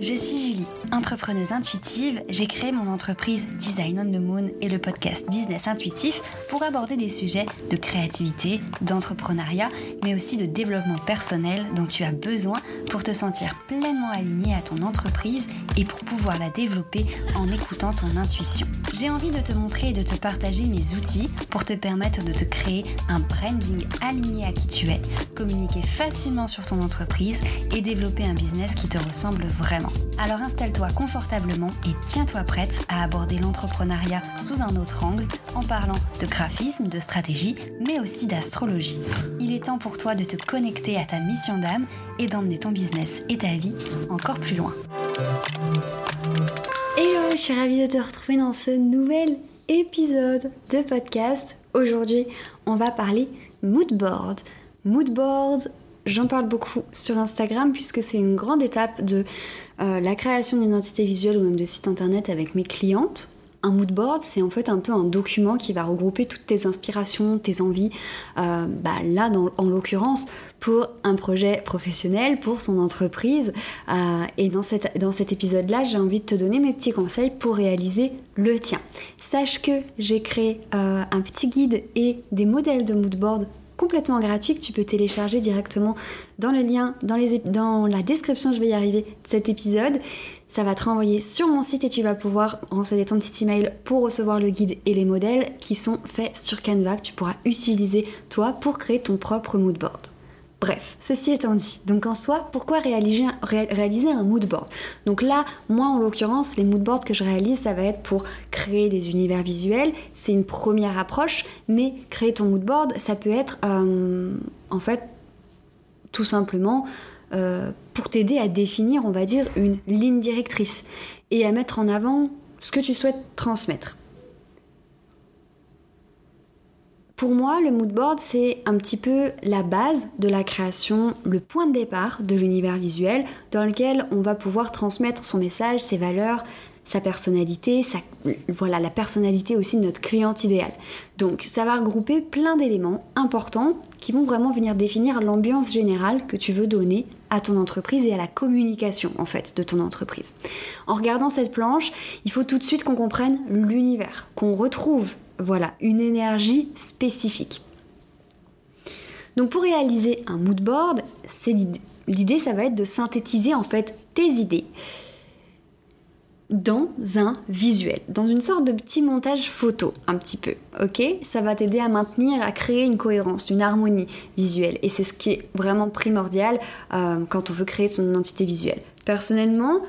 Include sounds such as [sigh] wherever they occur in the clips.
Je suis Julie, entrepreneuse intuitive. J'ai créé mon entreprise Design on the Moon et le podcast Business Intuitif pour aborder des sujets de créativité, d'entrepreneuriat, mais aussi de développement personnel dont tu as besoin pour te sentir pleinement aligné à ton entreprise et pour pouvoir la développer en écoutant ton intuition. J'ai envie de te montrer et de te partager mes outils pour te permettre de te créer un branding aligné à qui tu es, communiquer facilement sur ton entreprise et développer un business qui te ressemble vraiment. Alors installe-toi confortablement et tiens-toi prête à aborder l'entrepreneuriat sous un autre angle en parlant de graphisme, de stratégie, mais aussi d'astrologie. Il est temps pour toi de te connecter à ta mission d'âme et d'emmener ton business et ta vie encore plus loin. Hello, je suis ravie de te retrouver dans ce nouvel épisode de podcast. Aujourd'hui, on va parler moodboard. Moodboard, j'en parle beaucoup sur Instagram puisque c'est une grande étape de euh, la création d'identité visuelle ou même de site internet avec mes clientes. Un mood board, c'est en fait un peu un document qui va regrouper toutes tes inspirations, tes envies. Euh, bah là, en l'occurrence, pour un projet professionnel, pour son entreprise. Euh, et dans, cet épisode-là, j'ai envie de te donner mes petits conseils pour réaliser le tien. Sache que j'ai créé un petit guide et des modèles de mood board complètement gratuit que tu peux télécharger directement dans le lien, dans, la description, je vais y arriver, de cet épisode. Ça va te renvoyer sur mon site et tu vas pouvoir renseigner ton petit email pour recevoir le guide et les modèles qui sont faits sur Canva que tu pourras utiliser toi pour créer ton propre mood board. Bref, ceci étant dit, donc en soi, pourquoi réaliser, un mood board? Donc là, moi en l'occurrence, les mood boards que je réalise, ça va être pour créer des univers visuels, c'est une première approche, mais créer ton mood board, ça peut être euh, en fait tout simplement euh, pour t'aider à définir, on va dire, une ligne directrice et à mettre en avant ce que tu souhaites transmettre. Pour moi, le mood board, c'est un petit peu la base de la création, le point de départ de l'univers visuel dans lequel on va pouvoir transmettre son message, ses valeurs, sa personnalité, voilà, la personnalité aussi de notre cliente idéal. Donc ça va regrouper plein d'éléments importants qui vont vraiment venir définir l'ambiance générale que tu veux donner à ton entreprise et à la communication en fait de ton entreprise. En regardant cette planche, il faut tout de suite qu'on comprenne l'univers, qu'on retrouve voilà, une énergie spécifique. Donc pour réaliser un mood board, l'idée ça va être de synthétiser en fait tes idées dans un visuel, dans une sorte de petit montage photo, un petit peu, ok? Ça va t'aider à maintenir, à créer une cohérence, une harmonie visuelle, et c'est ce qui est vraiment primordial euh, quand on veut créer son identité visuelle. Personnellement,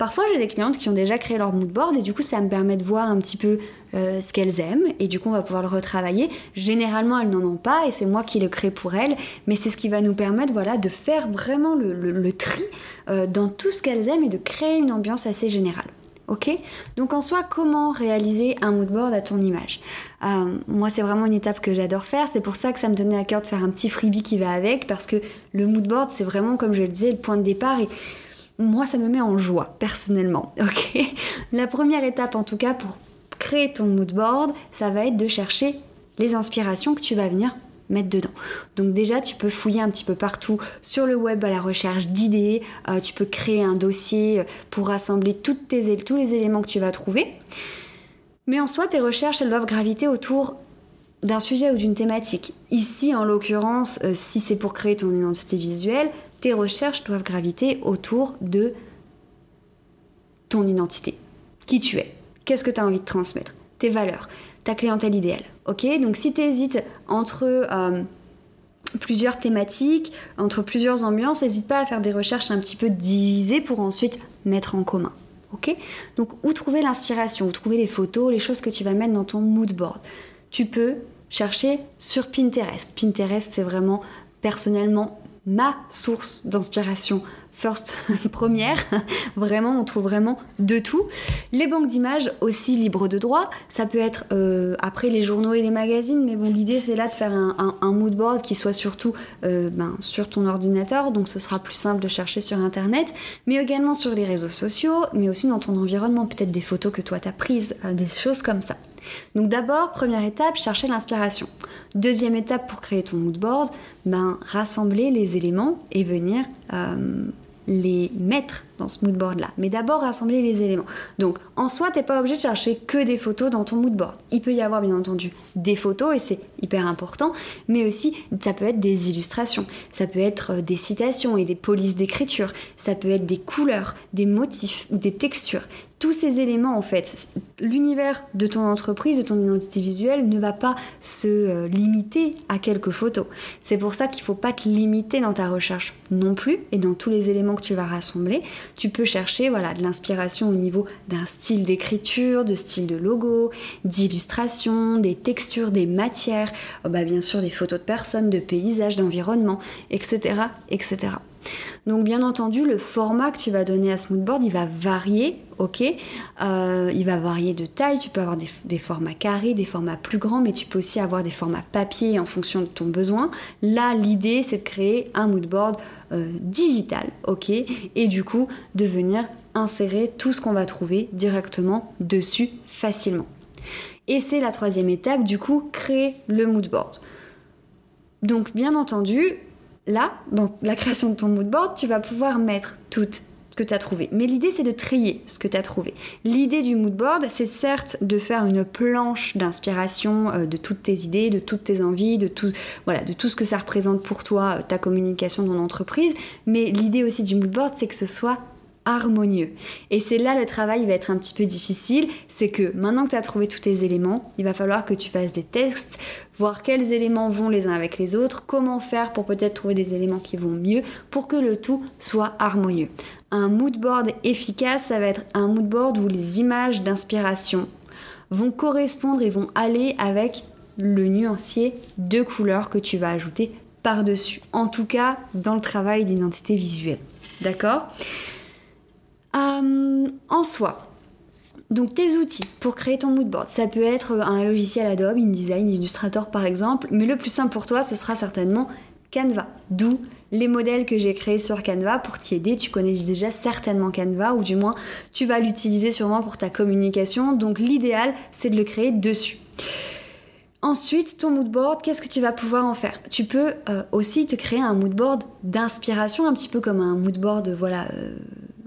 Parfois, j'ai des clientes qui ont déjà créé leur mood board et du coup, ça me permet de voir un petit peu euh, ce qu'elles aiment et du coup, on va pouvoir le retravailler. Généralement, elles n'en ont pas et c'est moi qui le crée pour elles, mais c'est ce qui va nous permettre voilà, de faire vraiment le, tri euh, dans tout ce qu'elles aiment et de créer une ambiance assez générale. Ok? Donc en soi, comment réaliser un mood board à ton image? Euh, Moi, c'est vraiment une étape que j'adore faire. C'est pour ça que ça me donnait à cœur de faire un petit freebie qui va avec, parce que le mood board, c'est vraiment, comme je le disais, le point de départ. Et moi, ça me met en joie, personnellement. [laughs] Ok? La première étape, en tout cas, pour créer ton mood board, ça va être de chercher les inspirations que tu vas venir mettre dedans. Donc déjà, tu peux fouiller un petit peu partout sur le web à la recherche d'idées. Euh, tu peux créer un dossier pour rassembler tous les éléments que tu vas trouver. Mais en soi, tes recherches, elles doivent graviter autour d'un sujet ou d'une thématique. Ici, en l'occurrence, euh, si c'est pour créer ton identité visuelle, tes recherches doivent graviter autour de ton identité. Qui tu es Qu'est-ce que tu as envie de transmettre? Tes valeurs, ta clientèle idéale. Ok? Donc si tu hésites entre euh, plusieurs thématiques, entre plusieurs ambiances, n'hésite pas à faire des recherches un petit peu divisées pour ensuite mettre en commun. Ok? Donc où trouver l'inspiration, où trouver les photos, les choses que tu vas mettre dans ton mood board? Tu peux chercher sur Pinterest. Pinterest, c'est vraiment personnellement ma source d'inspiration first [laughs] première. vraiment, on trouve vraiment de tout. Les banques d'images aussi libres de droit. Ça peut être euh, après les journaux et les magazines, mais bon, l'idée c'est là de faire un, un, mood board qui soit surtout euh, ben, sur ton ordinateur, donc ce sera plus simple de chercher sur internet, mais également sur les réseaux sociaux, mais aussi dans ton environnement, peut-être des photos que toi t'as prises, euh, des choses comme ça. Donc d'abord, première étape, chercher l'inspiration. Deuxième étape pour créer ton mood board, ben, rassembler les éléments et venir les mettre dans ce mood board là, mais d'abord rassembler les éléments. Donc en soi, t'es pas obligé de chercher que des photos dans ton mood board. Il peut y avoir bien entendu des photos et c'est hyper important, mais aussi ça peut être des illustrations, ça peut être euh, des citations et des polices d'écriture, ça peut être des couleurs, des motifs ou des textures tous ces éléments, en fait, l'univers de ton entreprise, de ton identité visuelle ne va pas se euh, limiter à quelques photos. C'est pour ça qu'il ne faut pas te limiter dans ta recherche non plus et dans tous les éléments que tu vas rassembler. Tu peux chercher voilà, de l'inspiration au niveau d'un style d'écriture, de style de logo, d'illustration, des textures, des matières, oh bah bien sûr des photos de personnes, de paysages, d'environnement, etc., etc. Donc bien entendu, le format que tu vas donner à ce moodboard, il va varier, ok euh, Il va varier de taille, tu peux avoir des, formats carrés, des formats plus grands, mais tu peux aussi avoir des formats papier en fonction de ton besoin. Là, l'idée, c'est de créer un moodboard euh, digital, ok Et du coup, de venir insérer tout ce qu'on va trouver directement dessus facilement. Et c'est la troisième étape, du coup, créer le moodboard. Donc bien entendu, là, dans la création de ton mood board, tu vas pouvoir mettre tout ce que tu as trouvé. Mais l'idée, c'est de trier ce que tu as trouvé. L'idée du mood board, c'est certes de faire une planche d'inspiration euh, de toutes tes idées, de toutes tes envies, de tout, voilà, de tout ce que ça représente pour toi, euh, ta communication dans l'entreprise. Mais l'idée aussi du mood board, c'est que ce soit harmonieux. Et c'est là le travail va être un petit peu difficile, c'est que maintenant que tu as trouvé tous tes éléments, il va falloir que tu fasses des tests, voir quels éléments vont les uns avec les autres, comment faire pour peut-être trouver des éléments qui vont mieux pour que le tout soit harmonieux. Un mood board efficace, ça va être un mood board où les images d'inspiration vont correspondre et vont aller avec le nuancier de couleurs que tu vas ajouter par-dessus. En tout cas, dans le travail d'identité visuelle. D'accord? Euh, en soi, donc tes outils pour créer ton mood board, ça peut être un logiciel Adobe, InDesign, Illustrator par exemple, mais le plus simple pour toi, ce sera certainement Canva. D'où les modèles que j'ai créés sur Canva pour t'y aider. Tu connais déjà certainement Canva, ou du moins tu vas l'utiliser sûrement pour ta communication. Donc l'idéal, c'est de le créer dessus. Ensuite, ton mood board, qu'est-ce que tu vas pouvoir en faire? Tu peux euh, aussi te créer un mood board d'inspiration, un petit peu comme un mood board, voilà. Euh,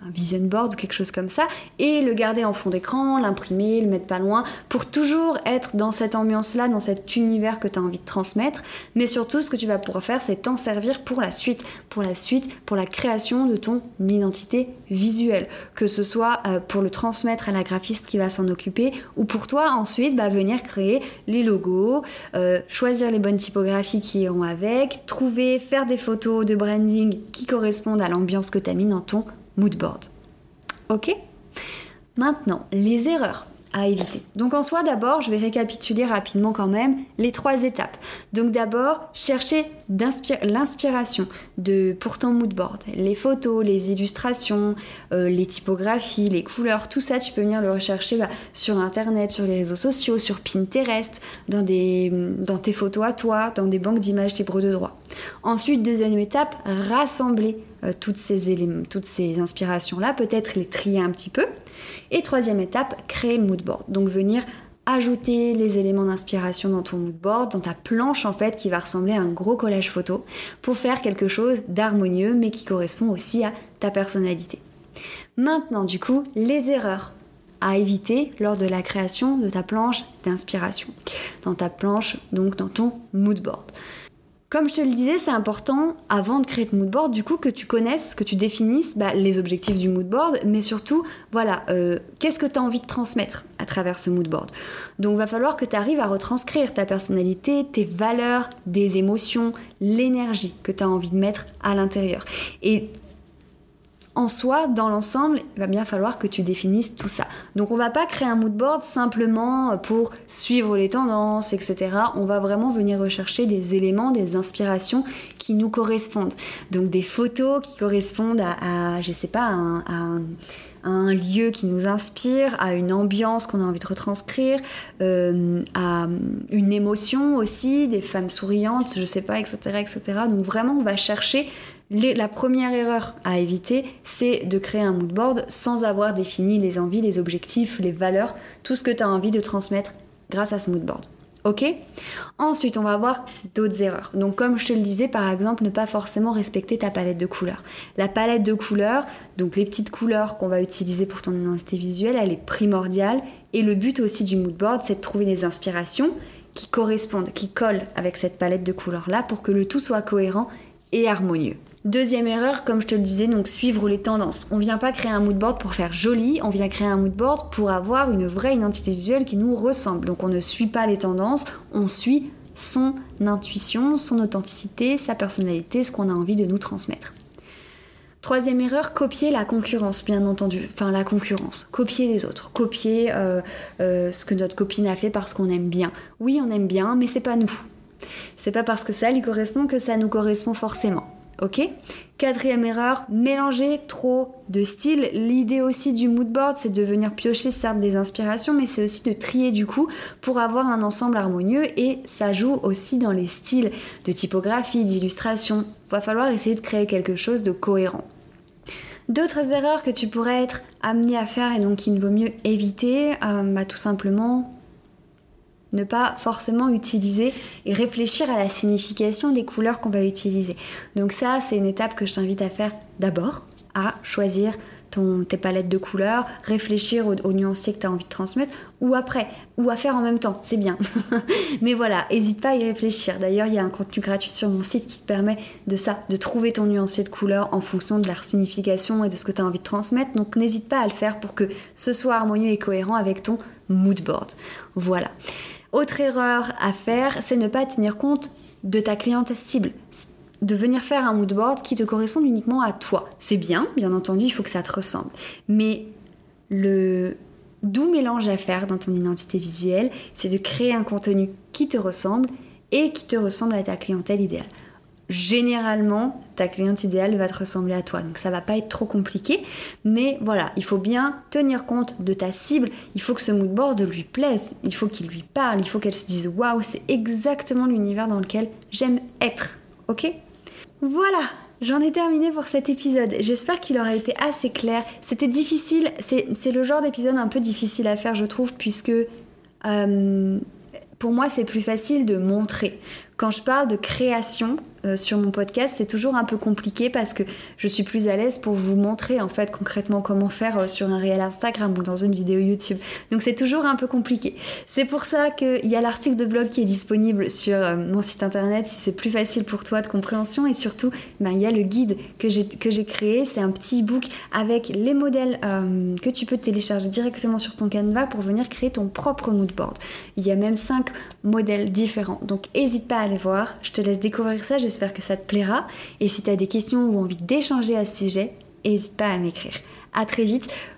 un vision board ou quelque chose comme ça, et le garder en fond d'écran, l'imprimer, le mettre pas loin, pour toujours être dans cette ambiance-là, dans cet univers que tu as envie de transmettre. Mais surtout, ce que tu vas pouvoir faire, c'est t'en servir pour la suite, pour la suite, pour la création de ton identité visuelle, que ce soit euh, pour le transmettre à la graphiste qui va s'en occuper, ou pour toi ensuite bah, venir créer les logos, euh, choisir les bonnes typographies qui iront avec, trouver, faire des photos de branding qui correspondent à l'ambiance que tu as mis dans ton moodboard. Ok? Maintenant, les erreurs à éviter. Donc en soi, d'abord, je vais récapituler rapidement quand même les trois étapes. Donc d'abord, chercher l'inspiration de pour ton moodboard, les photos, les illustrations, euh, les typographies, les couleurs, tout ça, tu peux venir le rechercher bah, sur internet, sur les réseaux sociaux, sur Pinterest, dans, des, dans tes photos à toi, dans des banques d'images libres de droit. Ensuite, deuxième étape, rassembler toutes ces éléments, toutes ces inspirations-là, peut-être les trier un petit peu. Et troisième étape, créer le mood board. Donc venir ajouter les éléments d'inspiration dans ton mood board, dans ta planche en fait, qui va ressembler à un gros collage photo, pour faire quelque chose d'harmonieux, mais qui correspond aussi à ta personnalité. Maintenant, du coup, les erreurs à éviter lors de la création de ta planche d'inspiration, dans ta planche, donc dans ton mood board. Comme je te le disais, c'est important avant de créer ton mood board, du coup, que tu connaisses, que tu définisses bah, les objectifs du mood board, mais surtout, voilà, euh, qu'est-ce que tu as envie de transmettre à travers ce mood board. Donc, va falloir que tu arrives à retranscrire ta personnalité, tes valeurs, des émotions, l'énergie que tu as envie de mettre à l'intérieur. En soi, dans l'ensemble, il va bien falloir que tu définisses tout ça. Donc on va pas créer un mood board simplement pour suivre les tendances, etc. On va vraiment venir rechercher des éléments, des inspirations qui nous correspondent. Donc des photos qui correspondent à, je sais pas, à un, lieu qui nous inspire, à une ambiance qu'on a envie de retranscrire, euh, à une émotion aussi, des femmes souriantes, je sais pas, etc., etc. Donc vraiment, on va chercher la première erreur à éviter, c'est de créer un mood board sans avoir défini les envies, les objectifs, les valeurs, tout ce que tu as envie de transmettre grâce à ce mood board. Ok? Ensuite, on va avoir d'autres erreurs. Donc, comme je te le disais, par exemple, ne pas forcément respecter ta palette de couleurs. La palette de couleurs, donc les petites couleurs qu'on va utiliser pour ton identité visuelle, elle est primordiale. Et le but aussi du mood board, c'est de trouver des inspirations qui correspondent, qui collent avec cette palette de couleurs-là pour que le tout soit cohérent et harmonieux. Deuxième erreur, comme je te le disais, donc suivre les tendances. On vient pas créer un mood board pour faire joli, on vient créer un mood board pour avoir une vraie identité visuelle qui nous ressemble. Donc on ne suit pas les tendances, on suit son intuition, son authenticité, sa personnalité, ce qu'on a envie de nous transmettre. Troisième erreur, copier la concurrence, bien entendu. Enfin, la concurrence. Copier les autres. Copier euh, euh, ce que notre copine a fait parce qu'on aime bien. Oui, on aime bien, mais c'est pas nous. C'est pas parce que ça lui correspond que ça nous correspond forcément. Ok Quatrième erreur, mélanger trop de styles. L'idée aussi du mood board, c'est de venir piocher certes des inspirations, mais c'est aussi de trier du coup pour avoir un ensemble harmonieux et ça joue aussi dans les styles de typographie, d'illustration. Va falloir essayer de créer quelque chose de cohérent. D'autres erreurs que tu pourrais être amené à faire et donc qu'il vaut mieux éviter, euh, bah, tout simplement ne pas forcément utiliser et réfléchir à la signification des couleurs qu'on va utiliser. Donc ça, c'est une étape que je t'invite à faire d'abord, à choisir ton, tes palettes de couleurs, réfléchir aux, nuanciers que tu as envie de transmettre, ou après, ou à faire en même temps, c'est bien. [laughs] Mais voilà, n'hésite pas à y réfléchir. D'ailleurs, il y a un contenu gratuit sur mon site qui te permet de ça, de trouver ton nuancier de couleurs en fonction de leur signification et de ce que tu as envie de transmettre. Donc n'hésite pas à le faire pour que ce soit harmonieux et cohérent avec ton mood board. Voilà. Autre erreur à faire, c'est ne pas tenir compte de ta cliente cible. De venir faire un mood board qui te correspond uniquement à toi. C'est bien, bien entendu, il faut que ça te ressemble. Mais le doux mélange à faire dans ton identité visuelle, c'est de créer un contenu qui te ressemble et qui te ressemble à ta clientèle idéale généralement, ta cliente idéale va te ressembler à toi. Donc ça va pas être trop compliqué. Mais voilà, il faut bien tenir compte de ta cible. Il faut que ce mood board lui plaise. Il faut qu'il lui parle. Il faut qu'elle se dise waouh, c'est exactement l'univers dans lequel j'aime être. Ok? Voilà, J'en ai terminé pour cet épisode. J'espère qu'il aura été assez clair. C'était difficile, c'est le genre d'épisode un peu difficile à faire, je trouve, puisque euh, pour moi, c'est plus facile de montrer. Quand je parle de création euh, sur mon podcast, c'est toujours un peu compliqué parce que je suis plus à l'aise pour vous montrer en fait concrètement comment faire euh, sur un réel Instagram ou dans une vidéo YouTube. Donc c'est toujours un peu compliqué. C'est pour ça qu'il y a l'article de blog qui est disponible sur euh, mon site internet si c'est plus facile pour toi de compréhension et surtout ben, il y a le guide que j'ai créé. C'est un petit book avec les modèles que tu peux télécharger directement sur ton Canva pour venir créer ton propre mood board. Il y a même 5 modèles différents. Donc n'hésite pas à aller voir. Je te laisse découvrir ça. J'espère que ça te plaira. Et si tu as des questions ou envie d'échanger à ce sujet, n'hésite pas à m'écrire. À très vite